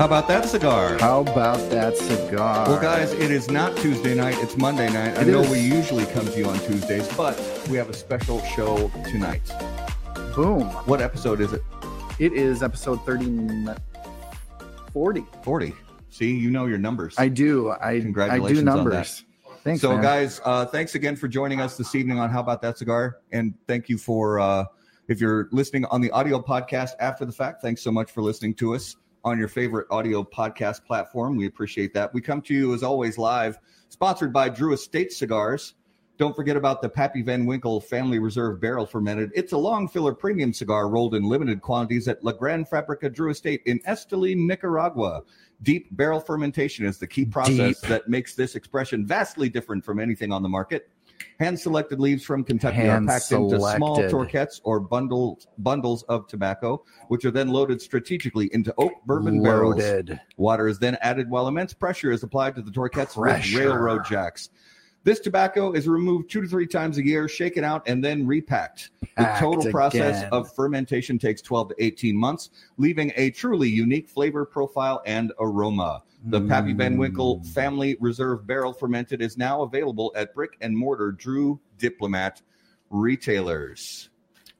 How about that cigar? How about that cigar? Well, guys, it is not Tuesday night. It's Monday night. I know is. we usually come to you on Tuesdays, but we have a special show tonight. boom! What episode is it? It is episode 30, 40. 40. See, you know your numbers. I do. I I Congratulations do on numbers. Thanks, so, man. guys, uh, thanks again for joining us this evening on How About That Cigar. And thank you for, uh, if you're listening on the audio podcast after the fact, thanks so much for listening to us on your favorite audio podcast platform. We appreciate that. We come to you, as always, live, sponsored by Drew Estate Cigars. Don't forget about the Pappy Van Winkle Family Reserve Barrel Fermented. It's a long filler premium cigar rolled in limited quantities at La Gran Fabrica Drew Estate in Esteli, Nicaragua. Deep barrel fermentation is the key process Deep. that makes this expression vastly different from anything on the market. Hand selected leaves from Kentucky are Hand packed into small selected. torquettes or bundles bundles of tobacco, which are then loaded strategically into oak bourbon barrels. Water is then added while immense pressure is applied to the torquettes with railroad jacks. This tobacco is removed two to three times a year, shaken out, and then repacked. The total process again. of fermentation takes 12 to 18 months, leaving a truly unique flavor profile and aroma. The Pappy Van Winkle Mm. Family Reserve Barrel Fermented is now available at brick and mortar Drew Diplomat retailers.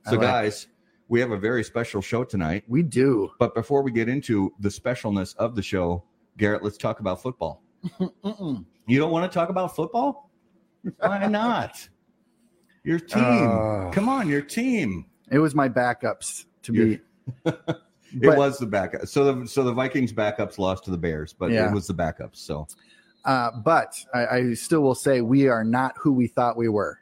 So, like- guys, we have a very special show tonight. We do. But before we get into the specialness of the show, Garrett, let's talk about football. You don't want to talk about football? Why not? Your team. Uh. Come on, your team. It was my backups to be. It But- was the backup. So the so the Vikings backups lost to the Bears, but Yeah. it was the backups. So Uh, but I, I still will say we are not who we thought we were.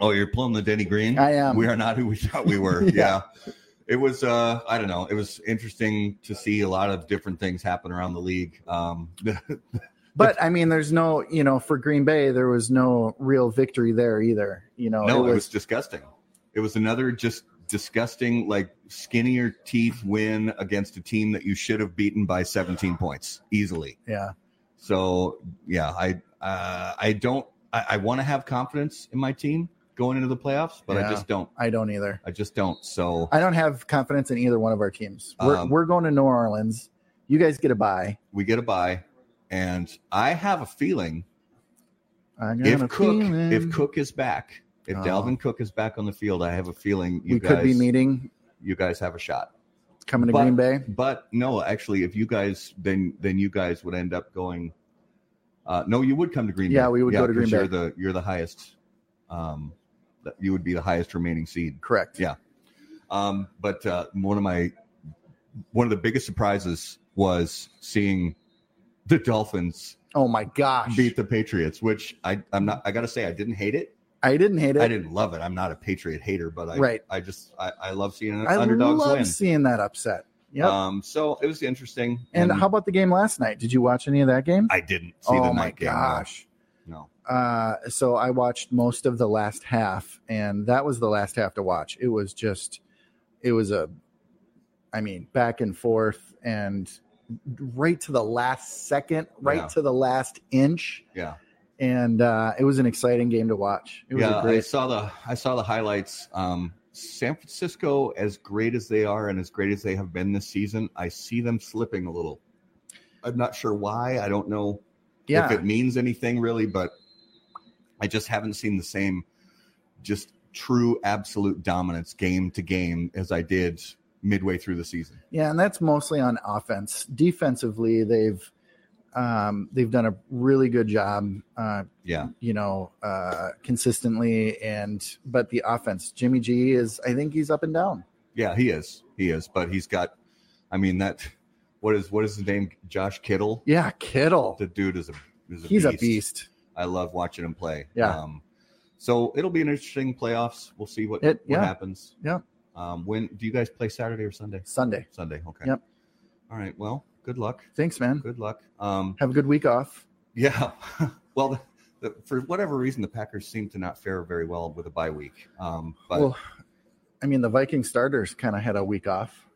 oh, you're pulling the Denny Green. I am. We are not who we thought we were. Yeah. yeah. It was uh I don't know. It was interesting to see a lot of different things happen around the league. Um But I mean, there's no, you know, for Green Bay, there was no real victory there either. You know, no, it it was, was, disgusting. It was another just disgusting, like skinnier teeth win against a team that you should have beaten by 17 points easily. yeah, So yeah, I uh, I don't I, I want to have confidence in my team going into the playoffs, but I just don't. I don't either. I just don't. So I don't have confidence in either one of our teams. We're, Um, we're going to New Orleans. You guys get a buy. we get a bye, and I have a feeling if Cook feeling if Cook is back, if Oh. Dalvin Cook is back on the field, I have a feeling you we guys could be meeting you guys have a shot. coming to But- Green Bay. But no, actually, if you guys then then you guys would end up going. Uh, no, you would come to Green Bay. Yeah, we would go to Green You're Bay. the you're the highest. Um, you would be the highest remaining seed. Correct. Yeah. Um, but uh, one of my one of the biggest surprises was seeing the Dolphins Oh my gosh. beat the Patriots, which I I'm not. I got to say, I didn't hate it. I didn't hate it. I didn't love it. I'm not a Patriot hater, but I Right. I just I, I love seeing I underdogs love win. seeing that upset. Yep. Um, so it was interesting. and how about the game last night? Did you watch any of that game? I didn't see oh the my night game. no. gosh. No. Uh, so I watched most of the last half, and that was the last half to watch. It was just, it was a, I mean, back and forth, and right to the last second, right Yeah. to the last inch, Yeah. and uh, it was an exciting game to watch. It was Yeah. a I great. saw the I saw the highlights. Um, San Francisco, as great as they are and as great as they have been this season, I see them slipping a little. I'm not sure why. I don't know yeah, if it means anything really, but I just haven't seen the same, just true absolute dominance game to game as I did midway through the season. yeah, and that's mostly on offense. Defensively, they've um, they've done a really good job. Uh, Yeah. you know, uh, consistently. And but the offense, Jimmy G is, I think he's up and down. Yeah, he is. He is. But he's got I mean that what is what is his name? Josh Kittle? Yeah, Kittle. The dude is a is a He's a beast. beast. I love watching him play. Yeah. Um, so it'll be an interesting playoffs. We'll see what, It- what yeah. happens. Yeah. Um, when do you guys play Saturday or Sunday? Sunday. Sunday. Okay. Yep. All right. Well, good luck. Thanks, man. Good luck. Um, Have a good week off. yeah. well, the, the, for whatever reason, the Packers seem to not fare very well with a bye week. Um, but well, I mean, the Viking starters kind of had a week off.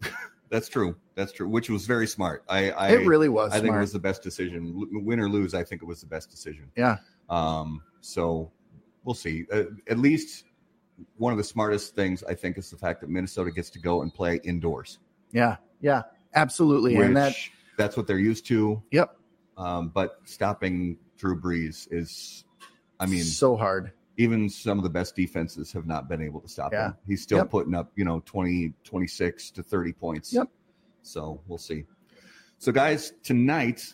that's true. That's true. Which was very smart. I, I it really was. I think it was the best decision. Win or lose, I think it was the best decision. Yeah. Um, so we'll see. Uh, at least one of the smartest things I think is the fact that Minnesota gets to go and play indoors. Yeah. Yeah. Absolutely, and that that's what they're used to. yep, Um, but stopping Drew Brees is, I mean, so hard. even some of the best defenses have not been able to stop Yeah. him. He's still Yep. putting up, you know, 20, 26 to 30 points. Yep. So we'll see. So, guys, tonight,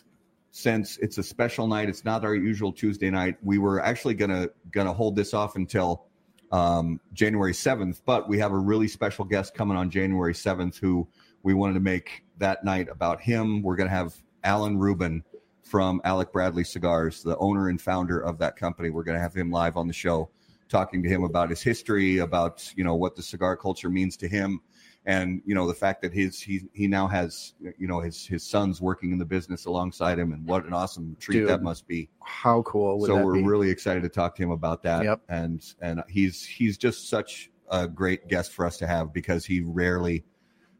since it's a special night, it's not our usual Tuesday night. We were actually gonna gonna hold this off until um, January seventh, but we have a really special guest coming on January seventh who we wanted to make that night about him. We're gonna have Alan Rubin from Alec Bradley Cigars, the owner and founder of that company. We're gonna have him live on the show, talking to him about his history, about you know what the cigar culture means to him and you know the fact that his he he now has you know his his sons working in the business alongside him and what an awesome treat Dude, that must be How cool would so we're be? really excited to talk to him about that Yep. and and he's he's just such a great guest for us to have because he rarely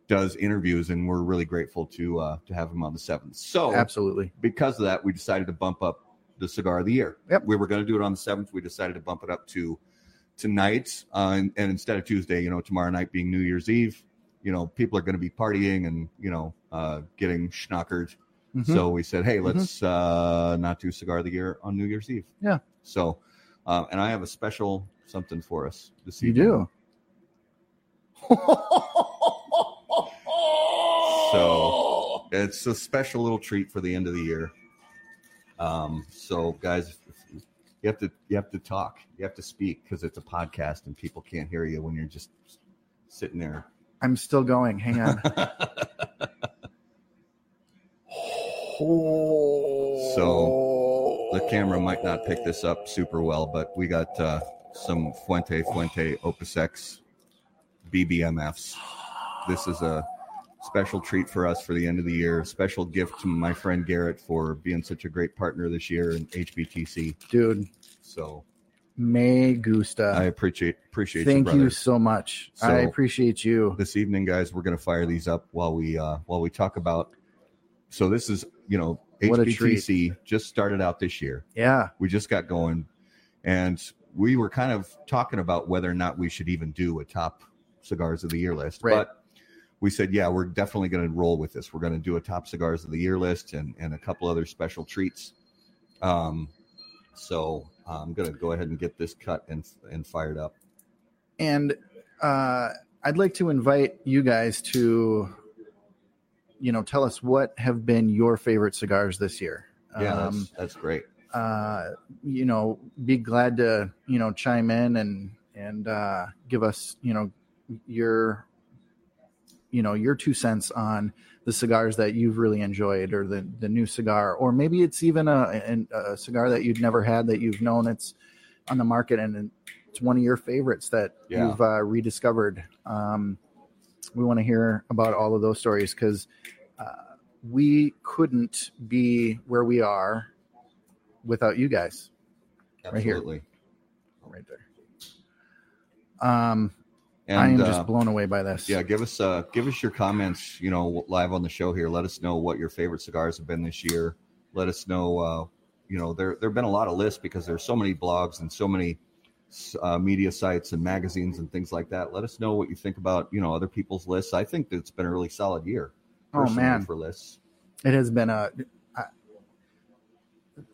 does interviews and we're really grateful to uh to have him on the 7th so Absolutely. because of that, we decided to bump up the cigar of the year. Yep. We were going to do it on the seventh. We decided to bump it up to tonight, uh, and, and instead of Tuesday, you know, tomorrow night being New Year's Eve, you know, people are going to be partying and you know, uh, getting schnockered. Mhm. So we said, hey, let's uh, not do cigar of the year on New Year's Eve. Yeah. So, uh, and I have a special something for us this you evening. do. So it's a special little treat for the end of the year. Um, so guys, you have to you have to talk, you have to speak because it's a podcast and people can't hear you when you're just sitting there. I'm still going. Hang on. So, the camera might not pick this up super well, but we got uh, some Fuente Fuente Opus X BBMFs. This is a special treat for us for the end of the year. Special gift to my friend Garrett for being such a great partner this year in HBTC. dude. So Me gusta. I appreciate appreciate Thank you, you so much. So- I appreciate you. This evening, guys, we're gonna fire these up while we uh, while we talk about. So this is you know HBTC just started out this year. Yeah. we just got going and we were kind of talking about whether or not we should even do a top cigars of the year list Right. but we said yeah we're definitely going to roll with this we're going to do a top cigars of the year list and, and a couple other special treats um, so uh, i'm going to go ahead and get this cut and and fired up And uh, I'd like to invite you guys to, you know, tell us what have been your favorite cigars this year. yeah Um, that's, that's great uh, you know, be glad to, you know, chime in and, and, uh, give us, you know, your, you know, your two cents on the cigars that you've really enjoyed or the, the new cigar, or maybe it's even a, a cigar that you've never had that you've known it's on the market and it's one of your favorites that Yeah. you've uh, rediscovered. Um, we want to hear about all of those stories because uh, we couldn't be where we are without you guys Right here. right there. Um, and I am uh, just blown away by this. yeah give us uh give us your comments you know live on the show here. Let us know what your favorite cigars have been this year. Let us know uh you know there there have been a lot of lists because there's so many blogs and so many uh, media sites and magazines and things like that. Let us know what you think about you know other people's lists. I think that it's been a really solid year Oh, man. for lists. It has been a I-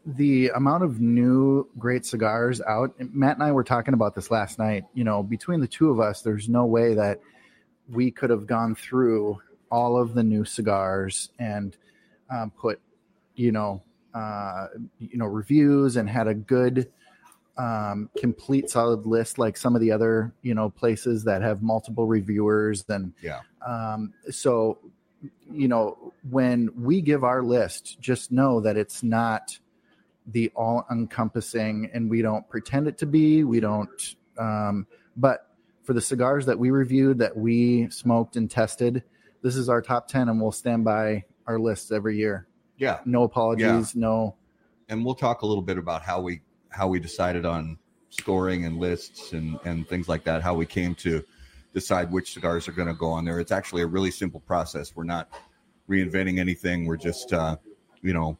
the amount of new great cigars out. Matt and I were talking about this last night. You know, between the two of us, there's no way that we could have gone through all of the new cigars and um, put, you know, uh, you know, reviews and had a good, um, complete solid list like some of the other, you know, places that have multiple reviewers and yeah um, so, you know, when we give our list, just know that it's not the all encompassing and we don't pretend it to be. We don't, um, but for the cigars that we reviewed, that we smoked and tested, this is our top 10 and we'll stand by our lists every year. yeah No apologies. No. and we'll talk a little bit about how we how we decided on scoring and lists and and things like that how we came to decide which cigars are going to go on there it's actually a really simple process we're not reinventing anything we're just uh you know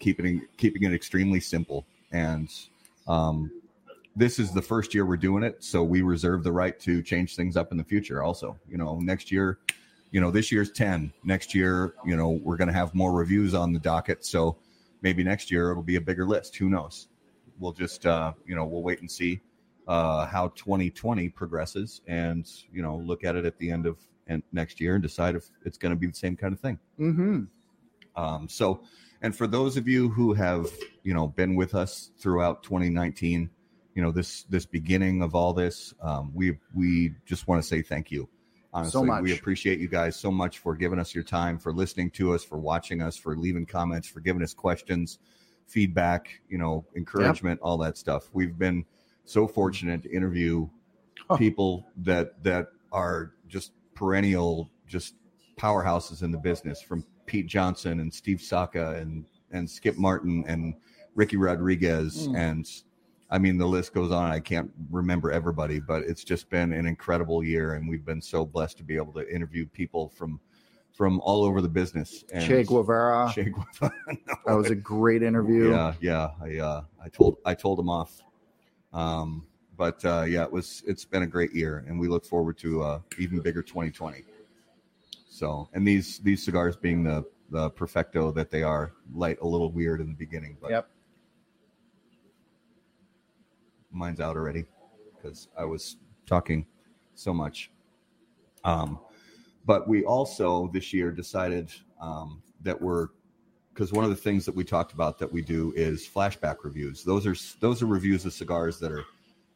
keeping it, keeping it extremely simple and um this is the first year we're doing it so we reserve the right to change things up in the future also you know next year you know, this year's 10. Next year, you know, we're going to have more reviews on the docket. So maybe next year it'll be a bigger list. Who knows? We'll just, uh, you know, we'll wait and see uh, how 2020 progresses and, you know, look at it at the end of and next year and decide if it's going to be the same kind of thing. Mm-hmm. Um, so, and for those of you who have, you know, been with us throughout 2019, you know, this this beginning of all this, um, we we just want to say thank you. Honestly, So much. we appreciate you guys so much for giving us your time, for listening to us, for watching us, for leaving comments, for giving us questions, feedback, you know, encouragement, all that stuff. We've been so fortunate to interview Huh. people that that are just perennial, just powerhouses in the business, from Pete Johnson and Steve Saka and and Skip Martin and Ricky Rodriguez Mm. and I mean the list goes on. I can't remember everybody, but it's just been an incredible year, and we've been so blessed to be able to interview people from from all over the business. And Che Guevara. Che Guevara. That was a great interview. Yeah, yeah. I uh, I told I told him off. Um, but uh, yeah, it was it's been a great year, and we look forward to uh, even bigger 2020. So, and these these cigars being the the perfecto that they are, light a little weird in the beginning, but Yep. mine's out already because I was talking so much. Um, but we also this year decided um, that we're because one of the things that we talked about that we do is flashback reviews. Those are those are reviews of cigars that are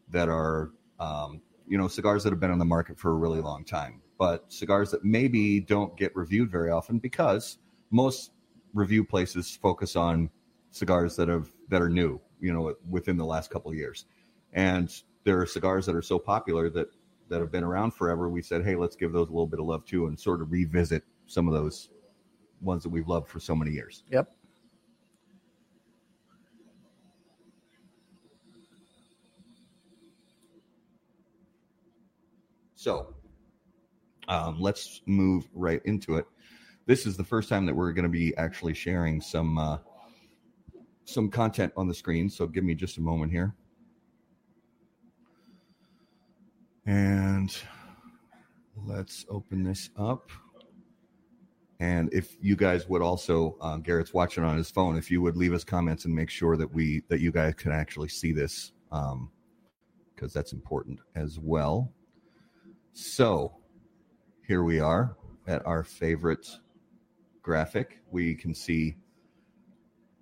that are um, you know cigars that have been on the market for a really long time, but cigars that maybe don't get reviewed very often because most review places focus on cigars that have that are new, you know, within the last couple of years. And there are cigars that are so popular that that have been around forever. We said, hey, let's give those a little bit of love too, and sort of revisit some of those ones that we've loved for so many years. Yep. So um, let's move right into it. This is the first time that we're going to be actually sharing some uh, some content on the screen. So give me just a moment here. And let's open this up. And if you guys would also, uh, Garrett's watching on his phone, if you would leave us comments and make sure that we that you guys can actually see this, because that's important as well. So here we are at our favorite graphic. We can see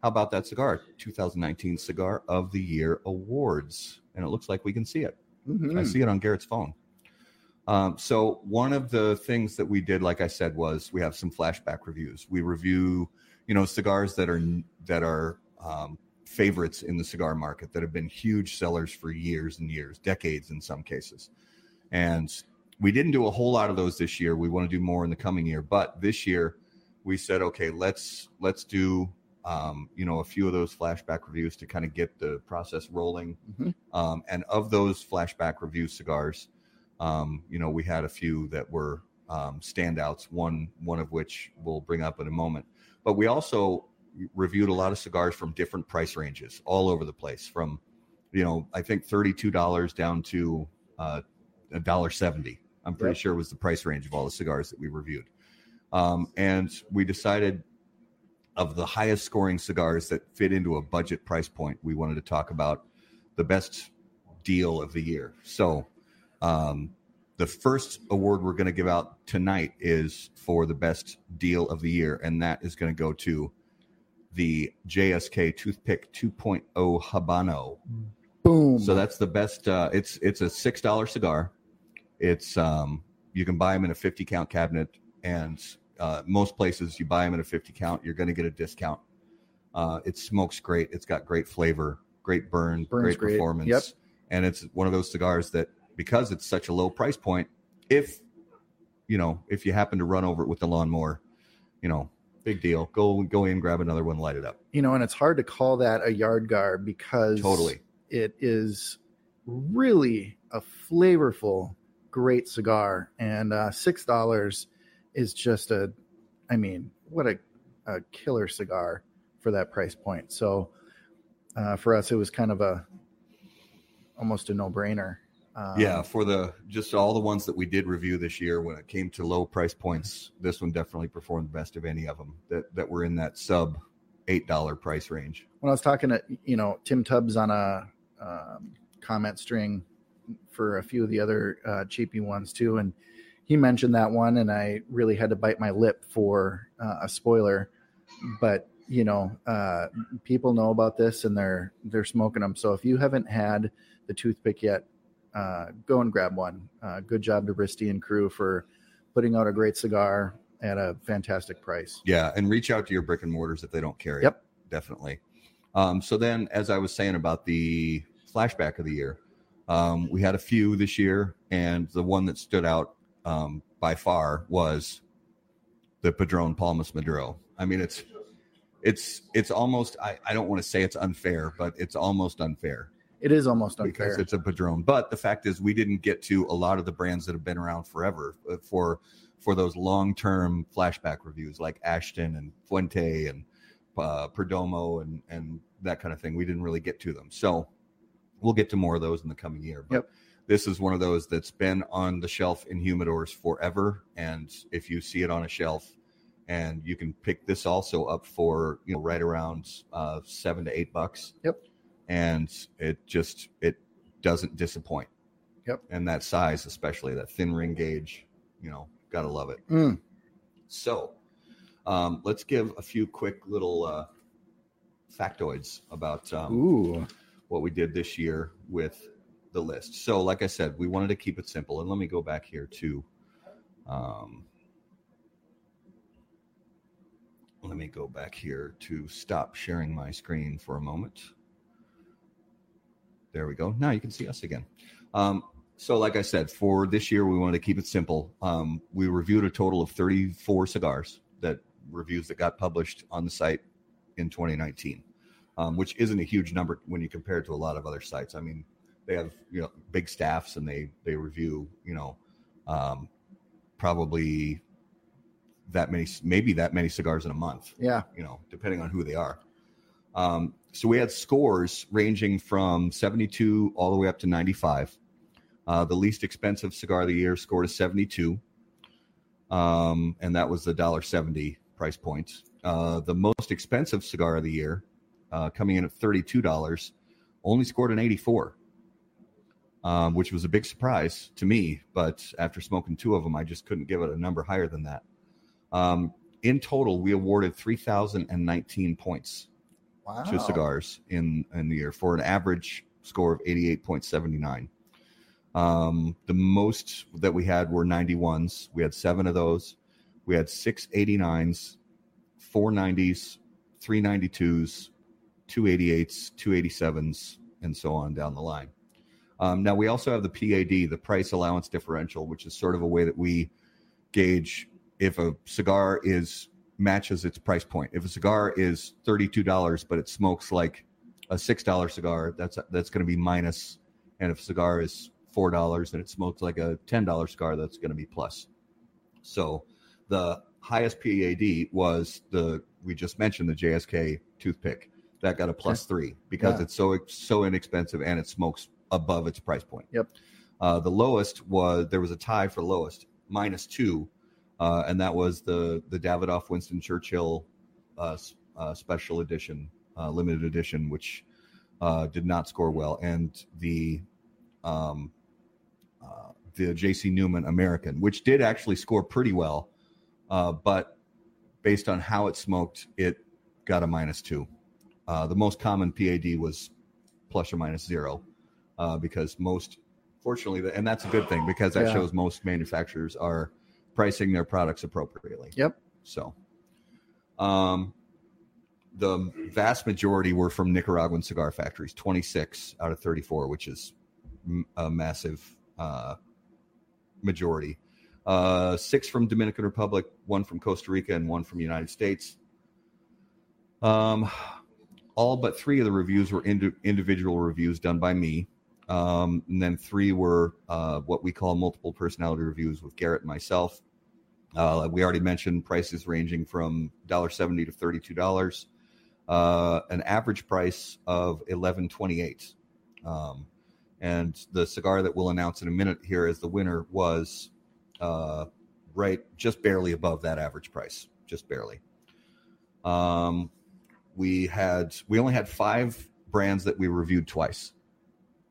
how about that cigar? 2019 Cigar of the Year Awards. And it looks like we can see it. Mhm. I see it on Garrett's phone. Um, so one of the things that we did, like I said, was we have some flashback reviews. We review, you know, cigars that are that are um, favorites in the cigar market that have been huge sellers for years and years, decades in some cases. And we didn't do a whole lot of those this year. We want to do more in the coming year, but this year we said, okay, let's let's do um, you know a few of those flashback reviews to kind of get the process rolling. Mhm. Um, and of those flashback review cigars, um, you know, we had a few that were um, standouts. One one of which we'll bring up in a moment. But we also reviewed a lot of cigars from different price ranges, all over the place. From you know, I think thirty-two dollars down to uh, a dollar seventy. I'm pretty Yep. sure was the price range of all the cigars that we reviewed. Um, and we decided of the highest scoring cigars that fit into a budget price point, we wanted to talk about the best deal of the year. So, um, the first award we're going to give out tonight is for the best deal of the year, and that is going to go to the JSK Toothpick 2.0 Habano. Boom. So that's the best. Uh, it's it's a six dollar cigar. It's um, you can buy them in a fifty count cabinet, and uh, most places you buy them in a fifty count, you're going to get a discount. Uh, it smokes great. It's got great flavor, great burn, Burns great great. performance, Yep. and it's one of those cigars that because it's such a low price point, if you know if you happen to run over it with the lawnmower, you know, big deal. Go go in, grab another one, light it up. you know, and it's hard to call that a yard guard because Totally. it is really a flavorful, great cigar, and uh, six dollars is just a, I mean, what a, a killer cigar for that price point. So uh, for us, it was kind of a almost a no brainer Um, yeah, for the just all the ones that we did review this year, when it came to low price points, this one definitely performed the best of any of them that that were in that sub eight dollar price range. when I was talking to you know Tim Tubbs on a um, comment string for a few of the other uh, cheapy ones too, and he mentioned that one, and I really had to bite my lip for uh, a spoiler, but you know uh, people know about this and they're they're smoking them. So if you haven't had the toothpick yet, uh, go and grab one. Uh, good job to Risty and crew for putting out a great cigar at a fantastic price. Yeah, and reach out to your brick and mortars if they don't carry Yep. it. Definitely. Um, so then, as I was saying about the flashback of the year, um, we had a few this year, and the one that stood out um, by far was the Padron Palmas Maduro. I mean, it's it's it's almost I, I don't want to say it's unfair, but it's almost unfair It is almost unfair. because it's a Padron. But the fact is, we didn't get to a lot of the brands that have been around forever uh, for for those long term flashback reviews, like Ashton and Fuente and uh, Perdomo and and that kind of thing. We didn't really get to them, so we'll get to more of those in the coming year. But Yep. this is one of those that's been on the shelf in humidors forever, and if you see it on a shelf. And you can pick this also up for you know right around uh, seven to eight bucks Yep. and it just it doesn't disappoint. Yep. And that size, especially that thin ring gauge, you know, gotta love it. Mm. So, um, let's give a few quick little uh, factoids about um, Ooh. What we did this year with the list. So, like I said, we wanted to keep it simple, and let me go back here to. Um, let me go back here to stop sharing my screen for a moment. There we go. Now you can see us again. Um, so, like I said, for this year, we wanted to keep it simple. Um, we reviewed a total of 34 cigars that reviews that got published on the site in 2019, um, which isn't a huge number when you compare it to a lot of other sites. I mean, they have you know big staffs and they they review you know um, probably that many maybe that many cigars in a month Yeah. you know, depending on who they are. Um, so we had scores ranging from 72 all the way up to 95. Uh, the least expensive cigar of the year scored a 72, um, and that was the dollar seventy price point. Uh, the most expensive cigar of the year, uh, coming in at $32, only scored an 84, um, which was a big surprise to me. But after smoking two of them, I just couldn't give it a number higher than that. Um, in total, we awarded 3,019 points Wow. to cigars in, in the year for an average score of 88.79. Um, the most that we had were 91s. We had seven of those. We had six 89s, four 90s, three 92s, two 88s, two 87s, and so on down the line. Um, now, we also have the PAD, the price allowance differential, which is sort of a way that we gauge if a cigar is matches its price point. If a cigar is thirty-two dollars, but it smokes like a six-dollar cigar, that's that's going to be minus. And if a cigar is four dollars and it smokes like a ten-dollar cigar, that's going to be plus. So the highest PAD was the we just mentioned the JSK toothpick that got a plus three because Yeah. it's so so inexpensive and it smokes above its price point. Yep. Uh, the lowest was there was a tie for lowest minus two, uh, and that was the the Davidoff Winston Churchill uh, uh, special edition, uh, limited edition, which uh, did not score well, and the um, uh, the J.C. Newman American, which did actually score pretty well, uh, but based on how it smoked, it got a minus two. Uh, the most common PAD was plus or minus zero, uh, because most, fortunately, and that's a good thing because that Yeah. shows most manufacturers are pricing their products appropriately. Yep. So, um, the vast majority were from Nicaraguan cigar factories, 26 out of 34, which is a massive uh, majority. Uh, six from Dominican Republic, one from Costa Rica, and one from the United States. Um, all but three of the reviews were indi- individual reviews done by me. Um, and then three were uh, what we call multiple personality reviews with Garrett and myself. Uh, we already mentioned prices ranging from $1.70 to $32, uh, an average price of $11.28. Um, And the cigar that we'll announce in a minute here as the winner was uh, right just barely above that average price, just barely. Um, we had we only had five brands that we reviewed twice.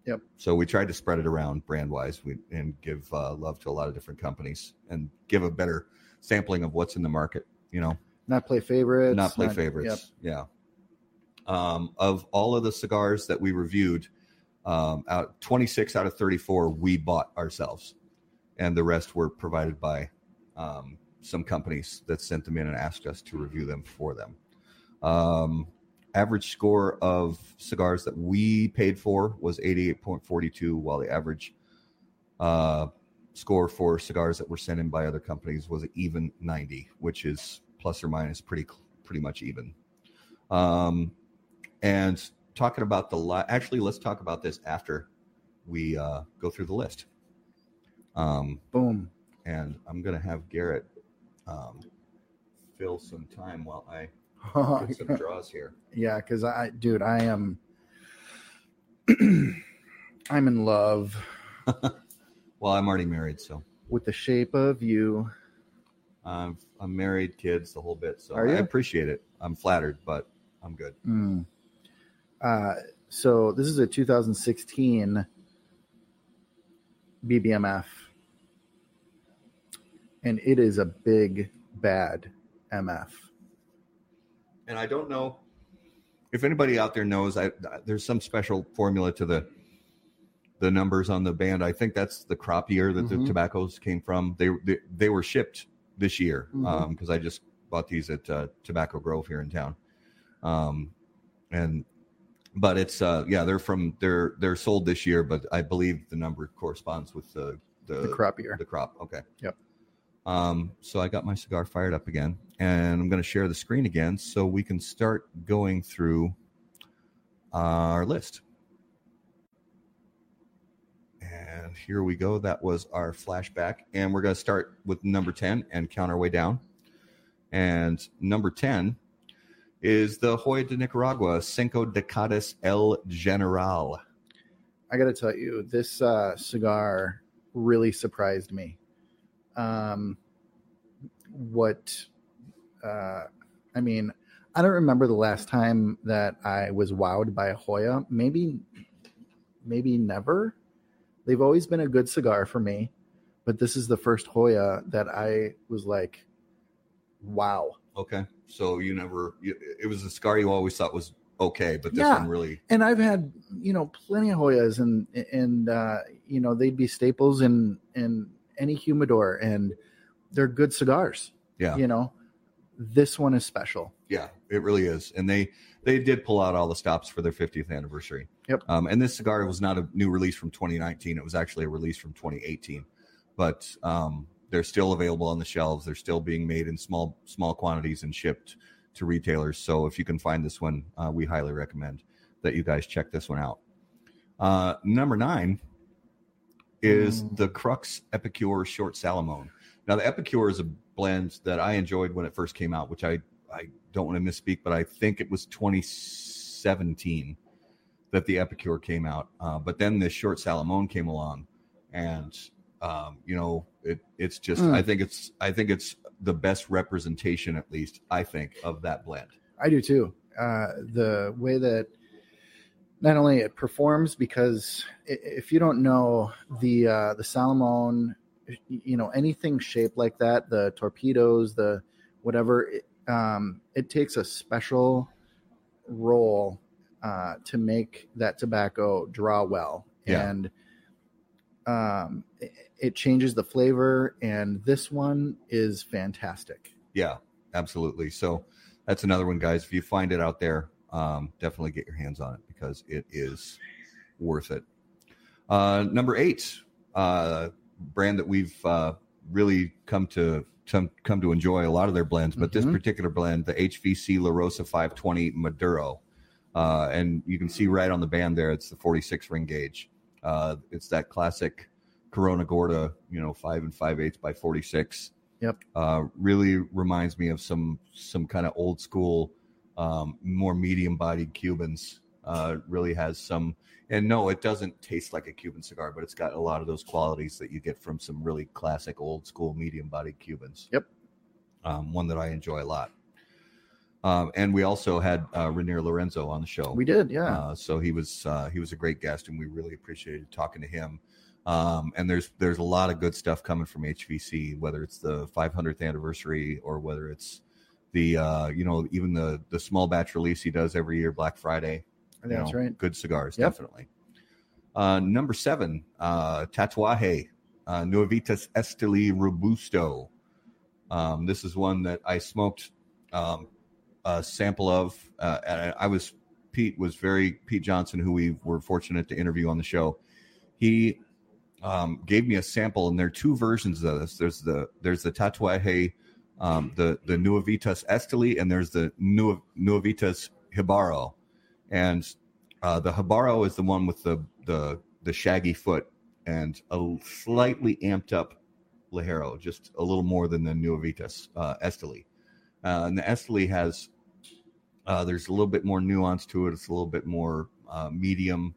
Yep. So we tried to spread it around brand wise and give uh, love to a lot of different companies and give a better sampling of what's in the market. You know, Not play favorites. not play yep. favorites. Yeah. Um, of all of the cigars that we reviewed, um, out 26 out of 34 we bought ourselves, and the rest were provided by um, some companies that sent them in and asked us to review them for them. Um, average score of cigars that we paid for was 88.42, while the average uh, score for cigars that were sent in by other companies was even 90, which is plus or minus pretty pretty much even. Um, and talking about the li- actually, let's talk about this after we uh, go through the list. Um, Boom. and I'm gonna have Garrett um, fill some time while I get some draws here. yeah, because I, dude, I am. I'm in love Well, I'm already married, so with the shape of you. I'm I'm married, kids, the whole bit. So Are I you? appreciate it. I'm flattered, but I'm good. Mm. Uh, so this is a 2016 BBMF, and it is a big bad MF. And I don't know if anybody out there knows. I there's some special formula to the the numbers on the band. I think that's the crop year that Mhm. the tobaccos came from. They they, they were shipped this year because I just bought these at uh, Tobacco Grove here in town. Um, and but it's uh yeah they're from they're they're sold this year, but I believe the number corresponds with the the, The crop year. the crop. Okay. Yep. Um, so I got my cigar fired up again, and I'm going to share the screen again so we can start going through our list. And here we go. That was our flashback, and we're going to start with number ten and count our way down. And number ten is the Hoya de Nicaragua Cinco Decadas El General. I got to tell you, this uh, cigar really surprised me. Um, what, uh, I mean, I don't remember the last time that I was wowed by a Hoya. Maybe, maybe never. They've always been a good cigar for me, but this is the first Hoya that I was like, wow. Okay, so you never you, it was a cigar you always thought was okay, but this Yeah. one really and I've had you know plenty of Hoyas, and and uh, you know they'd be staples in in any humidor, and they're good cigars. Yeah. you know, this one is special. Yeah, it really is. And they they did pull out all the stops for their 50th anniversary. Yep. Um, and this cigar was not a new release from 2019. It was actually a release from 2018. But um, they're still available on the shelves. They're still being made in small small quantities and shipped to retailers. So if you can find this one, uh, we highly recommend that you guys check this one out. Uh, number nine is Mm. the Crux Epicure Short Salomon. Now, the Epicure is a blend that I enjoyed when it first came out, which I, I don't want to misspeak, but I think it was 2017 that the Epicure came out. Uh, but then this Short Salomon came along, and um, you know, it, it's just Mm. I think it's I think it's the best representation, at least I think, of that blend. I do too. Uh, the way that not only it performs, because if you don't know the uh, the Salomon, you know anything shaped like that, the torpedoes, the whatever, it, um, it takes a special roll uh, to make that tobacco draw well, Yeah. and um, it, it changes the flavor. And this one is fantastic. Yeah, absolutely. So that's another one, guys. If you find it out there, um, definitely get your hands on it because it is worth it. Uh, number eight, uh, brand that we've uh, really come to come, come to enjoy a lot of their blends, but this Mhm. particular blend, the HVC La Rosa 520 Maduro, uh, and you can see right on the band there, it's the 46 ring gauge. Uh, it's that classic Corona Gorda, you know, five and five eighths by 46 uh, really reminds me of some some kind of old school, um, more medium bodied Cubans Uh, really has some, and no, it doesn't taste like a Cuban cigar, but it's got a lot of those qualities that you get from some really classic old school medium bodied Cubans. Yep. Um, one that I enjoy a lot. Um, and we also had uh, Reinier Lorenzo on the show. We did, yeah. Uh, so he was uh, he was a great guest, and we really appreciated talking to him. Um, and there's there's a lot of good stuff coming from HVC, whether it's the 500th anniversary or whether it's the uh, you know even the the small batch release he does every year, Black Friday. That's know, right. Good cigars, Yep. definitely. Uh, number seven, uh, Tatuaje, uh, Nuevitas Esteli Robusto. Um, this is one that I smoked um, a sample of. Uh, and I, was Pete was very Pete Johnson, who we were fortunate to interview on the show. He um, gave me a sample, and there are two versions of this. There's the there's the Tatuaje, um, the the Nuevitas Esteli, and there's the Nu- Nuevitas Jibaro, and uh, the Jibaro is the one with the the the shaggy foot and a slightly amped up Ligero, just a little more than the Nuevitas uh, Esteli. Uh, and the Esteli has uh, there's a little bit more nuance to it. It's a little bit more uh, medium,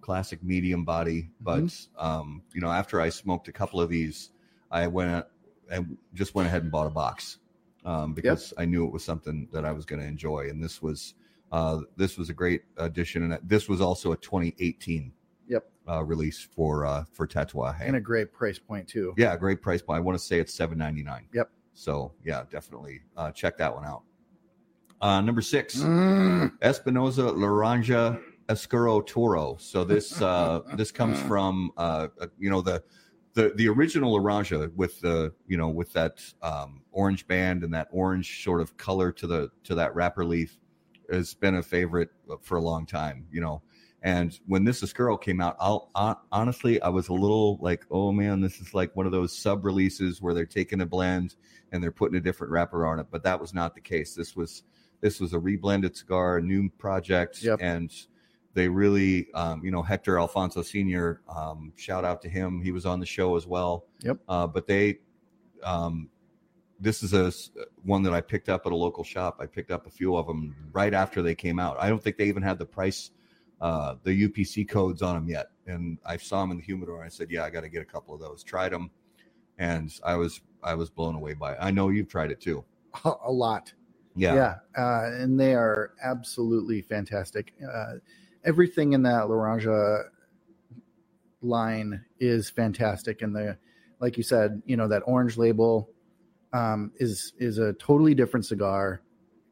classic medium body. But um, you know, after I smoked a couple of these, I went and just went ahead and bought a box um, because I knew it was something that I was going to enjoy. And this was uh, this was a great addition, and this was also a 2018 Yep. uh, release for uh, for Tatuaje. And a great price point too. Yeah, great price point. I want to say it's seven ninety nine. Yep. So yeah, definitely uh, check that one out. Uh, number six, Mm. Espinosa Laranja Escuro Toro. So this uh, this comes from uh, uh, you know the the the original Laranja with the you know with that um, orange band and that orange sort of color to the to that wrapper leaf has been a favorite for a long time. You know. And when this Escuro came out, I'll, hon- honestly, I was a little like, oh man, this is like one of those sub releases where they're taking a blend and they're putting a different wrapper on it. But that was not the case. This was this was a reblended cigar, a new project, Yep. and they really, um, you know, Hector Alfonso Senior. Um, shout out to him; he was on the show as well. Yep. Uh, but they, um, this is a one that I picked up at a local shop. I picked up a few of them right after they came out. I don't think they even had the price, uh, the UPC codes on them yet. And I saw them in the humidor. And I said, "Yeah, I got to get a couple of those." Tried them, and I was I was blown away by it. I know you've tried it too. A lot. Yeah. Yeah. Uh, and they are absolutely fantastic. Uh, everything in that Laranja line is fantastic. And the, like you said, you know, that orange label um, is, is a totally different cigar,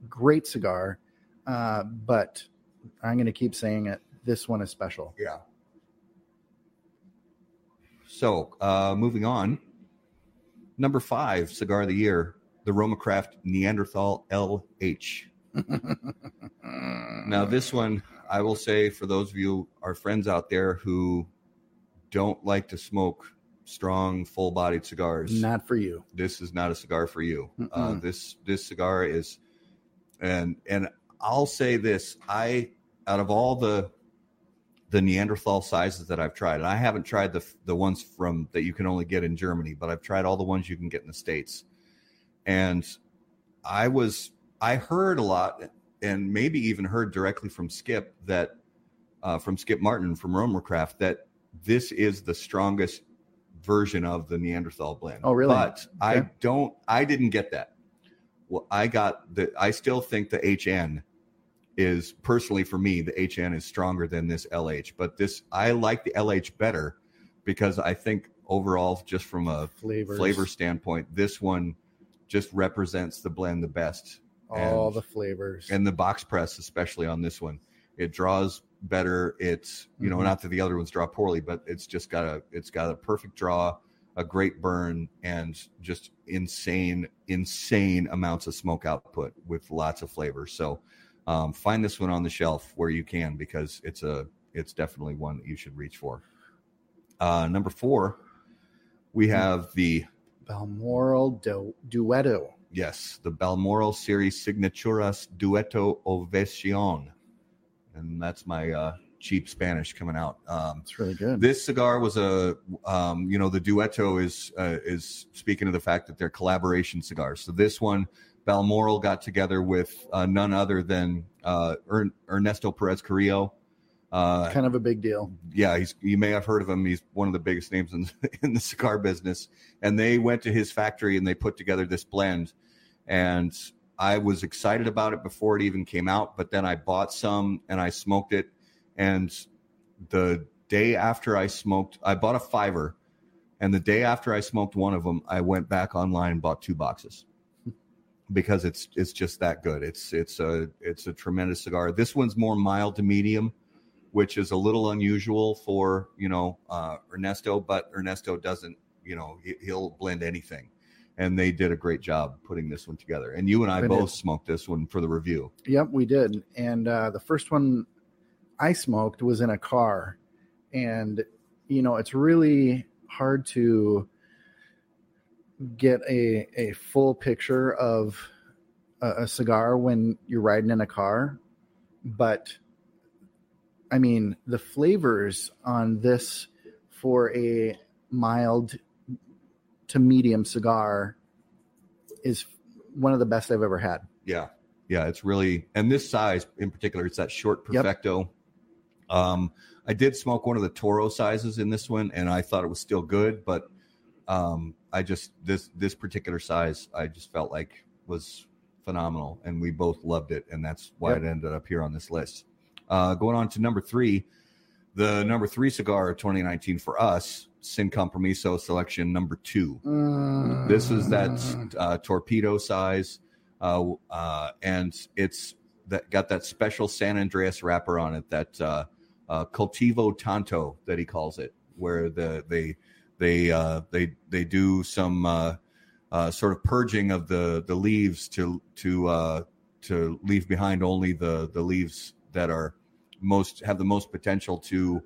great cigar. Uh, but I'm going to keep saying it. This one is special. Yeah. So, uh, moving on. Number five cigar of the year, the Roma Craft Neanderthal LH. Now, this one, I will say for those of you, our friends out there who don't like to smoke strong, full bodied cigars, not for you. this is not a cigar for you. Uh, this this cigar is, and and I'll say this: I out of all the the Neanderthal sizes that I've tried, and I haven't tried the the ones from that you can only get in Germany, but I've tried all the ones you can get in the states, and I was I heard a lot, and maybe even heard directly from Skip that uh, from Skip Martin from RoMa Craft that this is the strongest version of the Neanderthal blend. Oh, really? But I don't. I didn't get that. Well, I got the. I still think the HN is personally for me the HN is stronger than this LH. But this I like the LH better because I think overall, just from a Flavors. flavor standpoint, this one just represents the blend the best All and- the flavors. and the box press especially on this one it draws better it's you know Mhm. not that the other ones draw poorly but it's just got a it's got a perfect draw a great burn and just insane insane amounts of smoke output with lots of flavor so um, find this one on the shelf where you can because it's a it's definitely one that you should reach for uh, number four we have the Balmoral du- Dueto. Yes, the Balmoral Series Signaturas Dueto Ovation. And that's my uh, cheap Spanish coming out. Um, It's really good. this cigar was a, um, you know, the Dueto is uh, is speaking of the fact that they're collaboration cigars. So this one, Balmoral got together with uh, none other than uh, Ernesto Perez Carrillo. Uh, kind of a big deal. yeah, he's you may have heard of him. He's one of the biggest names in in the cigar business. And they went to his factory and they put together this blend. And I was excited about it before it even came out, but then I bought some and I smoked it. And the day after I smoked, I bought a fiver. And the day after I smoked one of them, I went back online and bought two boxes because it's it's just that good. It's it's a it's a tremendous cigar. This one's more mild to medium which is a little unusual for you know uh, Ernesto, but Ernesto doesn't you know he, he'll blend anything, and they did a great job putting this one together. And you and I They both did. smoked this one for the review. Yep, we did. And uh, the first one I smoked was in a car. And, you know, it's really hard to get a, a full picture of a, a cigar when you're riding in a car. But, I mean, the flavors on this for a mild to medium cigar is one of the best I've ever had. Yeah, yeah, it's really and this size in particular, it's that short Yep. perfecto. Um, I did smoke one of the Toro sizes in this one, and I thought it was still good, but um, I just this this particular size, I just felt like was phenomenal, and we both loved it, and that's why Yep. it ended up here on this list. Uh, going on to number three, the number three cigar of 2019 for us, Sin Compromiso Selection number two. This is that uh, torpedo size, uh, uh, and it's that got that special San Andreas wrapper on it. That uh, uh, cultivo tanto that he calls it, where the they they uh, they they do some uh, uh, sort of purging of the the leaves to to uh, to leave behind only the the leaves that are most have the most potential to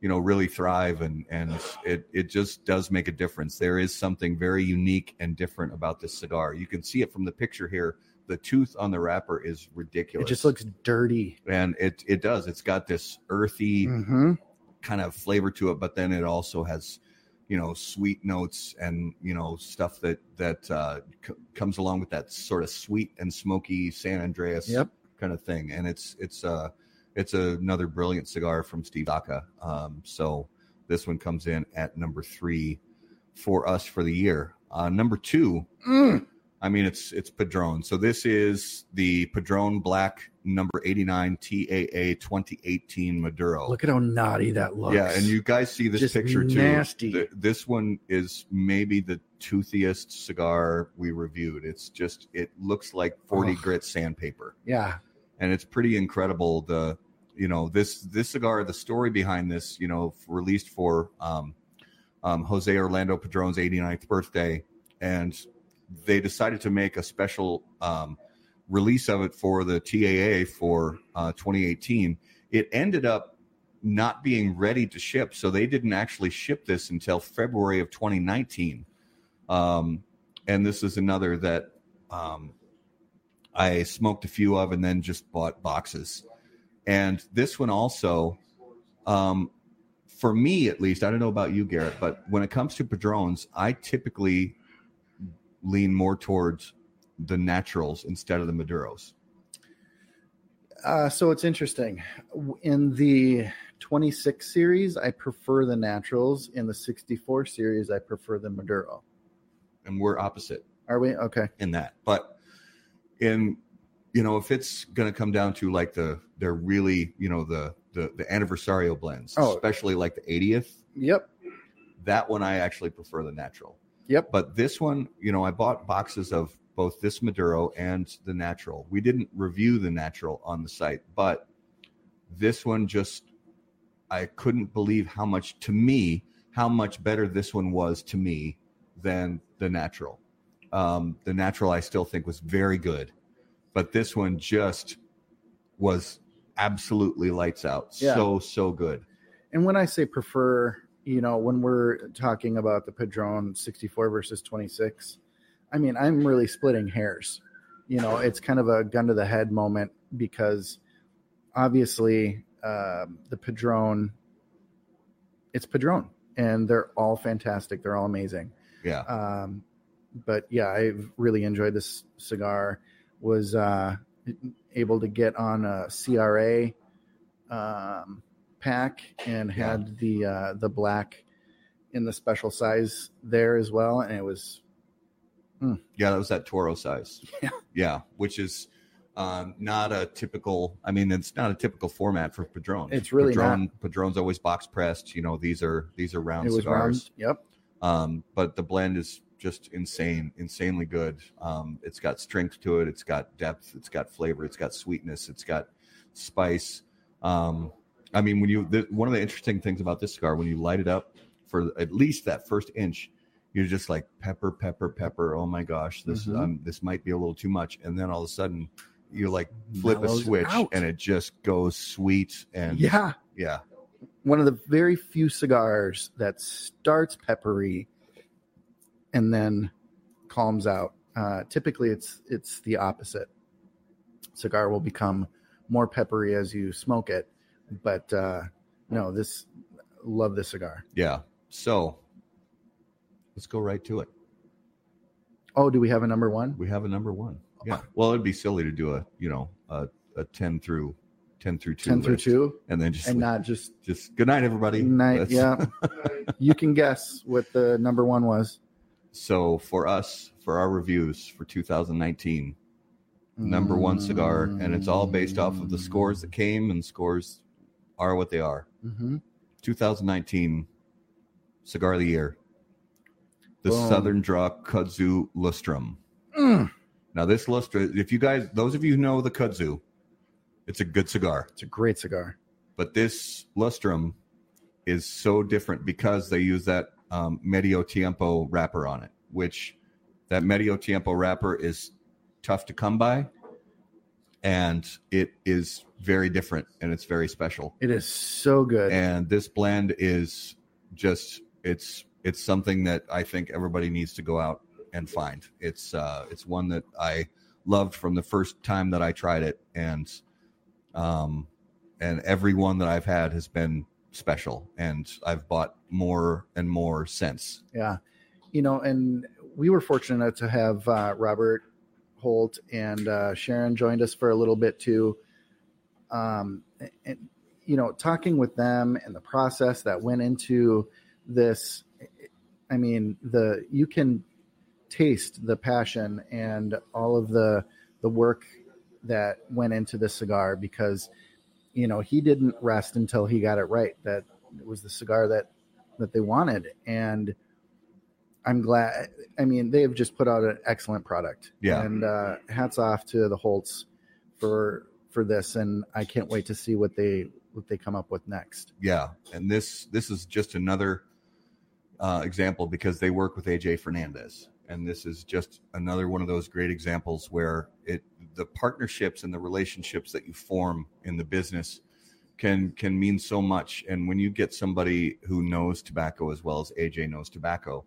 you know really thrive and and it it just does make a difference there is something very unique and different about this cigar you can see it from the picture here the tooth on the wrapper is ridiculous. It just looks dirty. and it it does it's got this earthy Mm-hmm. kind of flavor to it, but then it also has, you know, sweet notes and you know stuff that that uh, c- comes along with that sort of sweet and smoky San Andreas Yep. kind of thing. And it's it's uh it's another brilliant cigar from Steve Saka. Um, so this one comes in at number three for us for the year. Uh, number two, Mm. I mean, it's it's Padron. So this is the Padron Black number eighty nine TAA twenty eighteen Maduro. Look at how naughty that looks. Yeah, and you guys see this Just picture too. nasty. Th- this one is maybe the toothiest cigar we reviewed. It's just it looks like 40 Ugh. grit sandpaper. Yeah. And it's pretty incredible the you know, this this cigar, the story behind this, you know, released for um um Jose Orlando Padron's 89th birthday and they decided to make a special um release of it for the TAA for uh 2018. It ended up not being ready to ship. So they didn't actually ship this until February of 2019. Um, and this is another that um, I smoked a few of and then just bought boxes. And this one also, um, for me at least, I don't know about you, Garrett, but when it comes to Padrones, I typically lean more towards the naturals instead of the Maduros. Uh, so it's interesting. In the 26 series, I prefer the naturals. In the 64 series, I prefer the Maduro. And we're opposite. Are we? Okay. in that. But in you know, if it's going to come down to like the they're really you know the the the anniversario blends, Oh. especially like the 80th, Yep. that one I actually prefer the natural. Yep. But this one, you know, I bought boxes of both this Maduro and the natural. We didn't review the natural on the site, but this one just I couldn't believe how much to me how much better this one was to me than the natural. Um, the natural I still think was very good, but this one just was absolutely lights out. Yeah. So so good. And when I say prefer, you know, when we're talking about the Padron 64 versus 26, I mean, I'm really splitting hairs. You know, it's kind of a gun to the head moment because obviously um, the Padron, it's Padron, and they're all fantastic. They're all amazing. Yeah. Um, but yeah, I really enjoyed this cigar. Was uh, able to get on a CRA um, pack and had the uh, the black in the special size there as well, and it was Yeah, that was that Toro size. Yeah. Yeah, which is um, not a typical. I mean, it's not a typical format for Padron. It's really Padron. Padron's always box pressed. You know, these are these are round cigars. round. Yep. Um, but the blend is just insane, insanely good. Um, it's got strength to it. It's got depth. It's got flavor. It's got sweetness. It's got spice. Um, I mean, when you the, one of the interesting things about this cigar, when you light it up for at least that first inch, you're just like pepper, pepper, pepper. Oh my gosh, this Mhm. um, this might be a little too much. And then all of a sudden, you like flip a switch, out. and it just goes sweet and Yeah. yeah, one of the very few cigars that starts peppery and then calms out. Uh, typically, it's it's the opposite. Cigar will become more peppery as you smoke it, but uh, no, this love this cigar. yeah. So let's go right to it. Oh, do we have a number one? We have a number one. Yeah. Well, it'd be silly to do a you know a, a ten through ten through two Ten through two, and then just and not just just good night everybody. night. That's- Yeah, you can guess what the number one was. So for us, for our reviews for 2019, number one cigar, and it's all based off of the scores that came, and scores are what they are. hmm 2019 cigar of the year, the Boom. Southern Draw Kudzu Lustrum. Mm. Now this Lustra, if you guys, those of you who know the Kudzu, it's a good cigar. It's a great cigar. but this lustrum is so different because they use that um, medio tiempo wrapper on it which that medio tiempo wrapper is tough to come by and it is very different and it's very special It is so good. and this blend is just it's it's something that i think everybody needs to go out and find it's uh it's one that i loved from the first time that i tried it and um and every one that i've had has been special and i've bought more and more since Yeah. You know, and we were fortunate to have uh, Robert Holt and uh, Sharon joined us for a little bit too. Um, and, you know, talking with them and the process that went into this. I mean, the you can taste the passion and all of the the work that went into this cigar because you know he didn't rest until he got it right that it was the cigar that that they wanted. And i'm glad i mean they've just put out an excellent product. Yeah. and uh hats off to the Holts for for this. And i can't wait to see what they what they come up with next. Yeah. And this this is just another uh, example because they work with aj fernandez and this is just another one of those great examples where it the partnerships and the relationships that you form in the business can can mean so much. And when you get somebody who knows tobacco as well as aj knows tobacco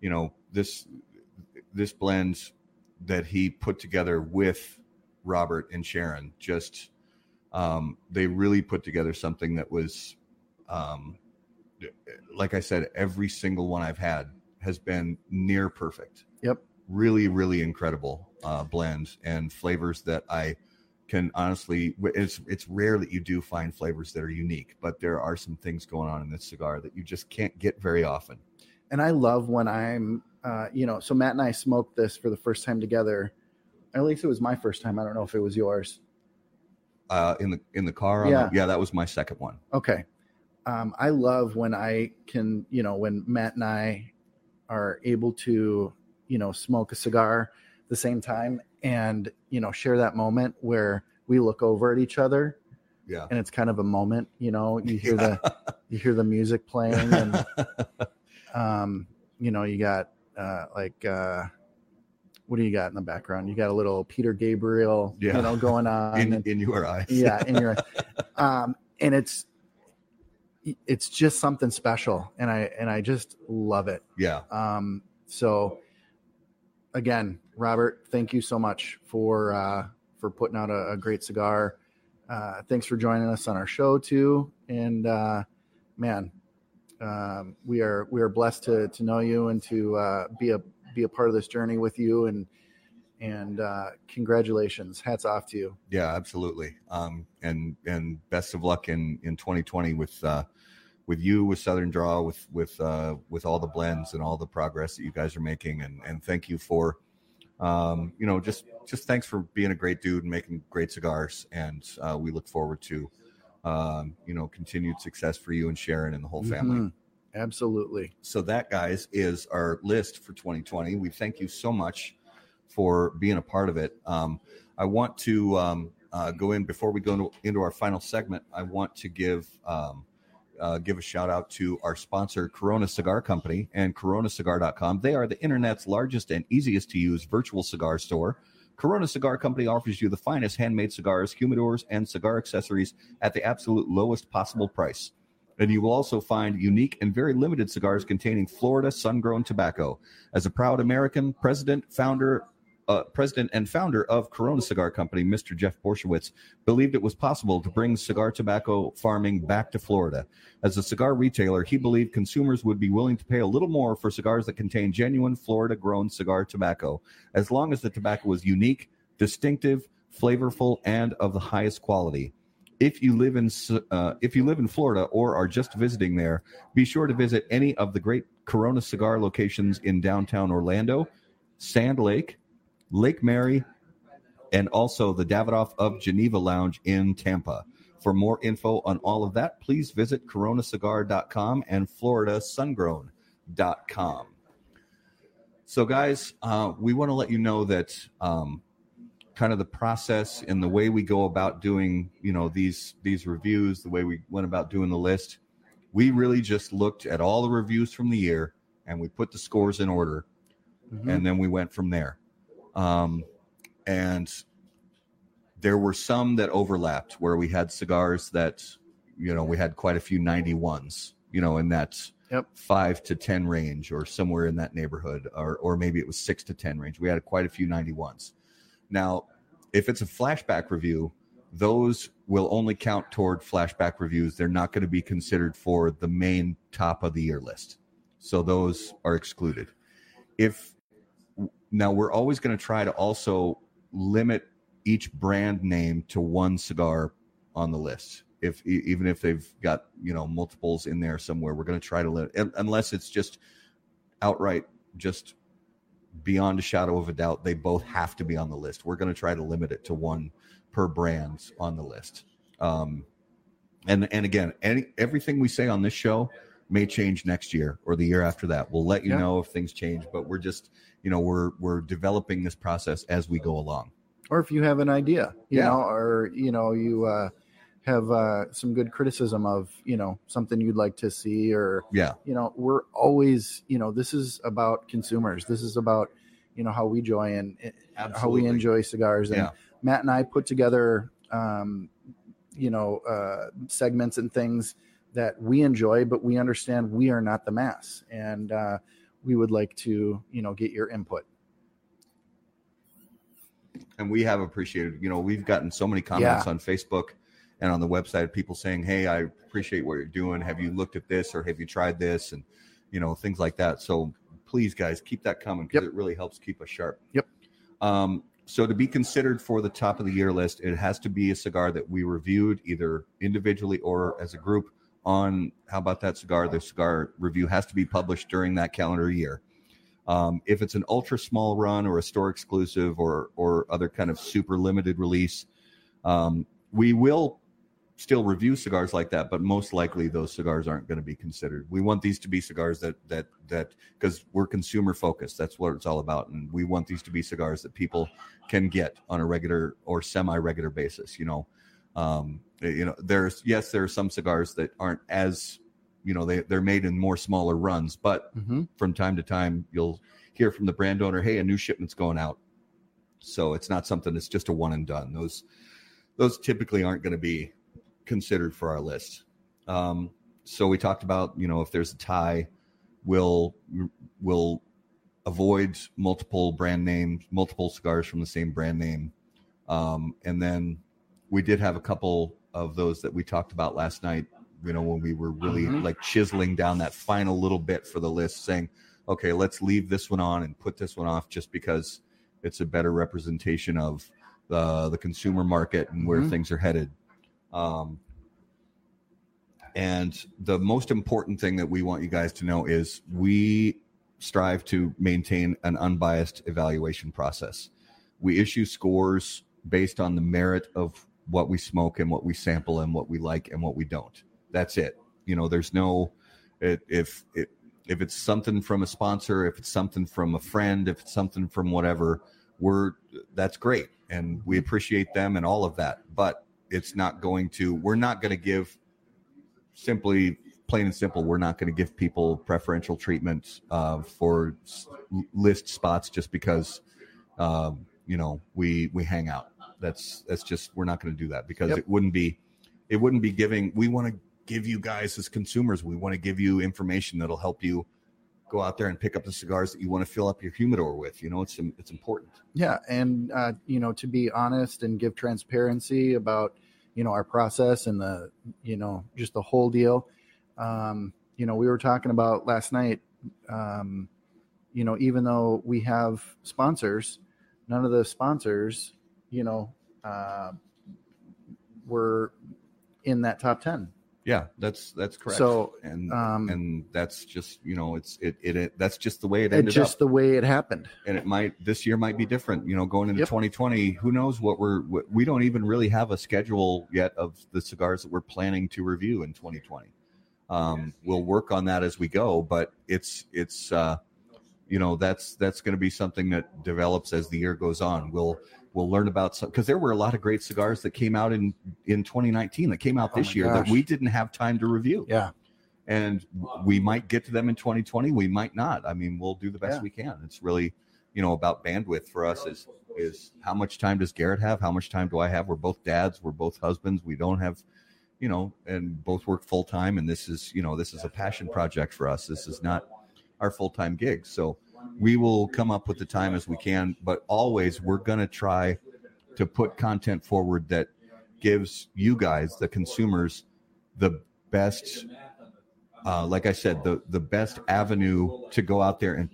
you know this this blend that he put together with robert and sharon just um, they really put together something that was um, like i said every single one i've had has been near perfect Yep. really really incredible uh, blend and flavors that i can honestly it's it's rare that you do find flavors that are unique but there are some things going on in this cigar that you just can't get very often and I love when I'm, uh, you know, so Matt and I smoked this for the first time together. At least it was my first time. I don't know if it was yours. uh, in the in the car Yeah. the- yeah that was my second one Okay. Um, I love when I can, you know, when Matt and I are able to, you know, smoke a cigar at the same time and, you know, share that moment where we look over at each other yeah and it's kind of a moment, you know, you hear the you hear the music playing and um, you know, you got uh, like uh, what do you got in the background? You got a little Peter Gabriel, Yeah. you know, going on. in, and, in your eyes yeah, in your, um, and it's it's just something special, and I and I just love it. yeah Um, so again, Robert, thank you so much for uh, for putting out a, a great cigar. Uh, thanks for joining us on our show too, and uh, man, um, we are we are blessed to to know you and to uh, be a be a part of this journey with you and and uh, congratulations hats off to you Yeah, absolutely. Um, and and best of luck in in 2020 with uh, with you, with Southern Draw, with with uh, with all the blends and all the progress that you guys are making. And and thank you for, um, you know, just just thanks for being a great dude and making great cigars. And uh, we look forward to, um, you know, continued success for you and Sharon and the whole family. Mhm. absolutely So that, guys, is our list for 2020. We thank you so much for being a part of it. Um, I want to um, uh, go in before we go into, into our final segment. I want to give um, uh, give a shout out to our sponsor, Corona Cigar Company and CoronaCigar.com. They are the internet's largest and easiest to use virtual cigar store. Corona Cigar Company offers you the finest handmade cigars, humidors, and cigar accessories at the absolute lowest possible price. And you will also find unique and very limited cigars containing Florida sun-grown tobacco. As a proud American, president, founder, uh, president and founder of Corona Cigar Company, Mr. Jeff Borysiewicz, believed it was possible to bring cigar tobacco farming back to Florida. As a cigar retailer, he believed consumers would be willing to pay a little more for cigars that contain genuine Florida-grown cigar tobacco, as long as the tobacco was unique, distinctive, flavorful, and of the highest quality if you live in uh, if you live in Florida or are just visiting there, be sure to visit any of the great Corona cigar locations in downtown Orlando, Sand Lake, Lake Mary, and also the Davidoff of Geneva Lounge in Tampa. For more info on all of that, please visit coronacigar.com and floridasungrown.com. So, guys, uh, we want to let you know that um, kind of the process and the way we go about doing you know these these reviews the way we went about doing the list we really just looked at all the reviews from the year and we put the scores in order Mhm. and then we went from there um, and there were some that overlapped where we had cigars that you know we had quite a few 91s you know in that Yep. five to ten range or somewhere in that neighborhood or or maybe it was six to ten range we had quite a few 91s now, if it's a flashback review, those will only count toward flashback reviews. They're not going to be considered for the main top of the year list. So those are excluded. If now we're always going to try to also limit each brand name to one cigar on the list. If even if they've got, you know, multiples in there somewhere, we're going to try to limit unless it's just outright just beyond a shadow of a doubt, they both have to be on the list. We're going to try to limit it to one per brand on the list. Um, and and again, any everything we say on this show may change next year or the year after that. We'll let you Yeah. know if things change, but we're just you know we're we're developing this process as we go along. or if you have an idea you Yeah. know or you know you uh, have uh, some good criticism of you know something you'd like to see or Yeah, you know we're always you know this is about consumers this is about you know how we enjoy and uh, how we enjoy cigars and Yeah. matt and i put together um, you know uh, segments and things that we enjoy but we understand we are not the mass and uh, we would like to you know get your input and we have appreciated. You know, we've gotten so many comments Yeah. on Facebook and on the website. People saying, "Hey, I appreciate what you're doing. Have you looked at this or have you tried this?" And you know, things like that. So please, guys, keep that coming because Yep. it really helps keep us sharp. Yep. Um, so to be considered for the top of the year list, it has to be a cigar that we reviewed either individually or as a group on how about that cigar? The cigar review has to be published during that calendar year. Um, if it's an ultra small run or a store exclusive or or other kind of super limited release, um, we will still review cigars like that, but most likely those cigars aren't going to be considered. We want these to be cigars that that that because we're consumer focused. That's what it's all about, and we want these to be cigars that people can get on a regular or semi regular basis. You know, um, you know, there's yes, there are some cigars that aren't as you know they they're made in more smaller runs, but mm-hmm. from time to time you'll hear from the brand owner hey a new shipment's going out. So it's not something that's just a one and done. Those those typically aren't going to be considered for our list. Um, so we talked about you know if there's a tie we'll we'll avoid multiple brand names multiple cigars from the same brand name. Um, and then we did have a couple of those that we talked about last night you know when we were really Mhm. like chiseling down that final little bit for the list saying okay, let's leave this one on and put this one off just because it's a better representation of the the consumer market and where Mhm. things are headed. Um, and the most important thing that we want you guys to know is we strive to maintain an unbiased evaluation process. We issue scores based on the merit of what we smoke and what we sample and what we like and what we don't. That's it. You know, there's no it, if it, if it's something from a sponsor, if it's something from a friend, if it's something from whatever, we're that's great and we appreciate them and all of that. But it's not going to. We're not going to give simply plain and simple. We're not going to give people preferential treatment uh, for list spots just because um, you know we we hang out. That's that's just we're not going to do that because Yep. it wouldn't be it wouldn't be giving. We want to give you guys as consumers. We want to give you information that'll help you go out there and pick up the cigars that you want to fill up your humidor with. You know, it's it's important. Yeah, and uh, you know, to be honest and give transparency about you know our process and the you know just the whole deal. Um, you know, we were talking about last night. Um, you know, even though we have sponsors, none of the sponsors, you know, uh, were in that top ten. Yeah, that's that's correct. So, and um, and that's just you know it's it it, it that's just the way it ended just up. the way it happened. and it might this year might be different. You know, going into Yep. 2020, who knows what we're what, we don't even really have a schedule yet of the cigars that we're planning to review in 2020. Um, we'll work on that as we go, but it's it's uh, you know that's that's going to be something that develops as the year goes on. We'll we'll learn about some because there were a lot of great cigars that came out in in 2019 that came out Oh this my year that we didn't have time to review. Yeah, and we might get to them in 2020 we might not. I mean we'll do the best Yeah. we can. It's really you know about bandwidth for us is is how much time does garrett have? How much time do i have? We're both dads we're both husbands we don't have you know and both work full time and this is you know this is a passion project for us. This is not our full-time gig. So we will come up with the time as we can but always we're going to try to put content forward that gives you guys the consumers the best uh, like I said, the the best avenue to go out there and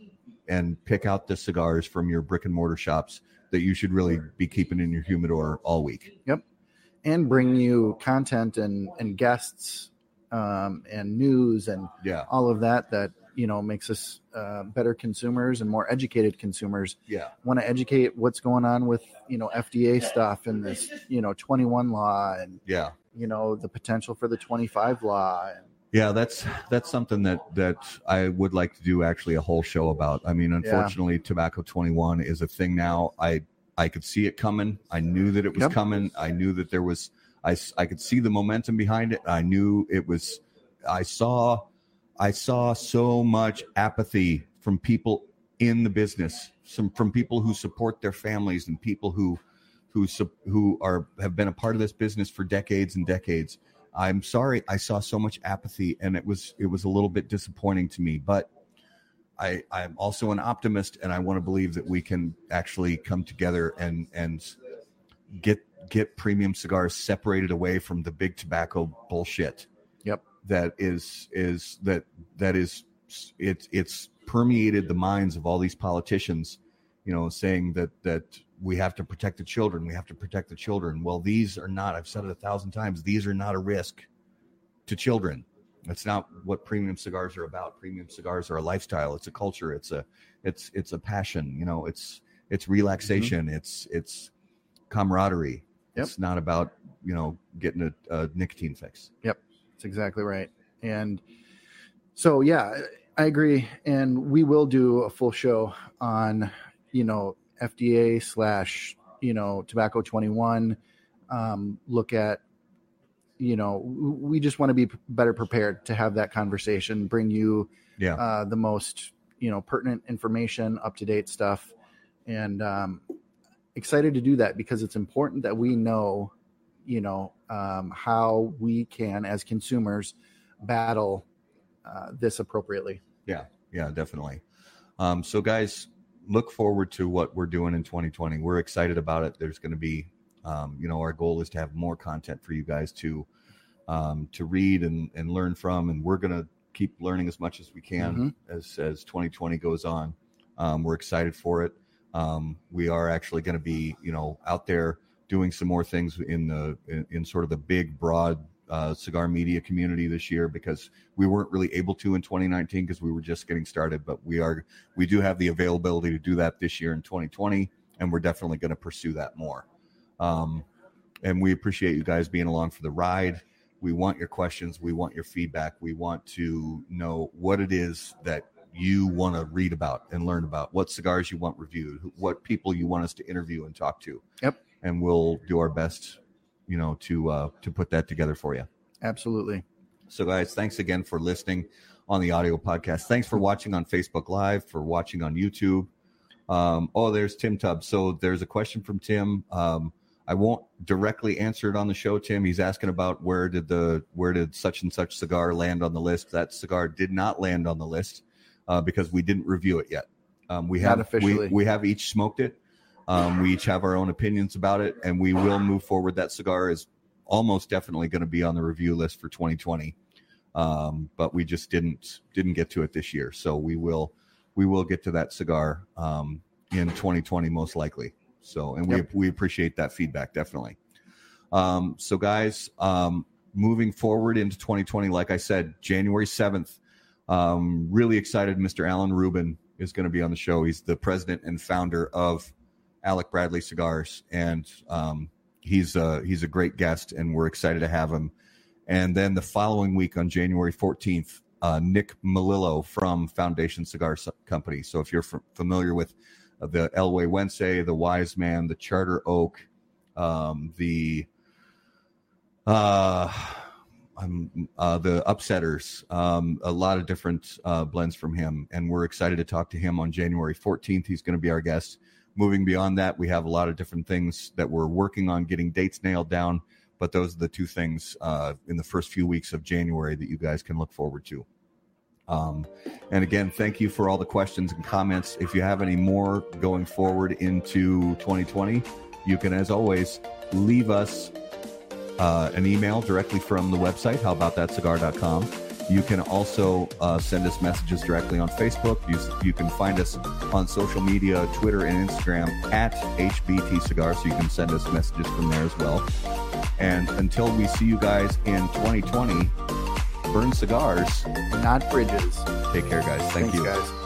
and pick out the cigars from your brick and mortar shops that you should really be keeping in your humidor all week. Yep. And bring you content and and guests um, and news and Yeah, all of that that you know makes us uh, better consumers and more educated consumers yeah, want to educate what's going on with you know fda stuff and this you know 21 law and yeah, you know the potential for the 25 law and yeah. That's that's something that that I would like to do actually a whole show about. I mean, unfortunately, tobacco twenty one is a thing now. I I could see it coming. I knew that it was Yep. coming. I knew that there was. I I could see the momentum behind it. I knew it was. I saw I saw so much apathy from people in the business, some from people who support their families and people who who who are have been a part of this business for decades and decades. I'm sorry, I saw so much apathy, and it was it was a little bit disappointing to me. But I I'm also an optimist, and I want to believe that we can actually come together and and get get premium cigars separated away from the big tobacco bullshit. That is is that that is it's it's permeated the minds of all these politicians you know saying that that we have to protect the children we have to protect the children. Well these are not i've said it a thousand times these are not a risk to children. That's not what premium cigars are about. Premium cigars are a lifestyle. It's a culture. It's a it's it's a passion you know it's it's relaxation. Mm-hmm. It's it's camaraderie. Yep. it's not about you know getting a, a nicotine fix That's exactly right. And so, yeah, I agree. And we will do a full show on, you know, FDA slash, you know, tobacco 21. Um, look at, you know, we just want to be better prepared to have that conversation, bring you yeah uh, the most, you know, pertinent information, up to date stuff. And um, excited to do that because it's important that we know you know um, how we can as consumers battle uh, this appropriately. Yeah. Yeah, definitely. Um, so guys look forward to what we're doing in 2020 we're excited about it. There's going to be um, you know our goal is to have more content for you guys to um, to read and, and learn from and we're going to keep learning as much as we can as as 2020 goes on. Um, we're excited for it. Um, we are actually going to be, you know, out there doing some more things in the in, in sort of the big, broad uh, cigar media community this year because we weren't really able to in 2019 because we were just getting started. But we are we do have the availability to do that this year in 2020, and we're definitely going to pursue that more. Um, and we appreciate you guys being along for the ride. We want your questions. We want your feedback. We want to know what it is that you want to read about and learn about, what cigars you want reviewed, what people you want us to interview and talk to. Yep. And we'll do our best, you know, to uh, to put that together for you. Absolutely. So, guys, thanks again for listening on the audio podcast. Thanks for watching on Facebook Live, for watching on YouTube. Um, oh, there's Tim Tubbs. So, there's a question from Tim. Um, I won't directly answer it on the show, Tim. He's asking about where did the where did such and such cigar land on the list. That cigar did not land on the list uh, because we didn't review it yet. Um, we Not have officially. We, we have each smoked it. Um, we each have our own opinions about it, and we will move forward. That cigar is almost definitely going to be on the review list for 2020, um, but we just didn't didn't get to it this year. So we will we will get to that cigar um, in 2020 most likely. So, and we Yep. we appreciate that feedback definitely. Um, so, guys, um, moving forward into 2020, like I said, January 7th, um, really excited. Mr. Alan Rubin is going to be on the show. He's the president and founder of Alec Bradley Cigars, and um, he's a, he's a great guest, and we're excited to have him. And then the following week on January 14th, uh, Nick Melillo from Foundation Cigar Company. So if you're f- familiar with uh, the El Güegüense, the Wise Man, the Charter Oak, um, the uh, um, uh, the Upsetters, um, a lot of different uh, blends from him, and we're excited to talk to him on January 14th. He's going to be our guest. Moving beyond that, we have a lot of different things that we're working on getting dates nailed down, but those are the two things uh, in the first few weeks of January that you guys can look forward to. Um, and again, thank you for all the questions and comments. If you have any more going forward into 2020, you can, as always, leave us uh, an email directly from the website, How about that howaboutthatcigar.com. You can also uh, send us messages directly on Facebook. You, you can find us on social media, Twitter and Instagram at HBT Cigar, so you can send us messages from there as well. And until we see you guys in 2020, burn cigars. Not bridges. Take care, guys. Thank Thanks, you. guys.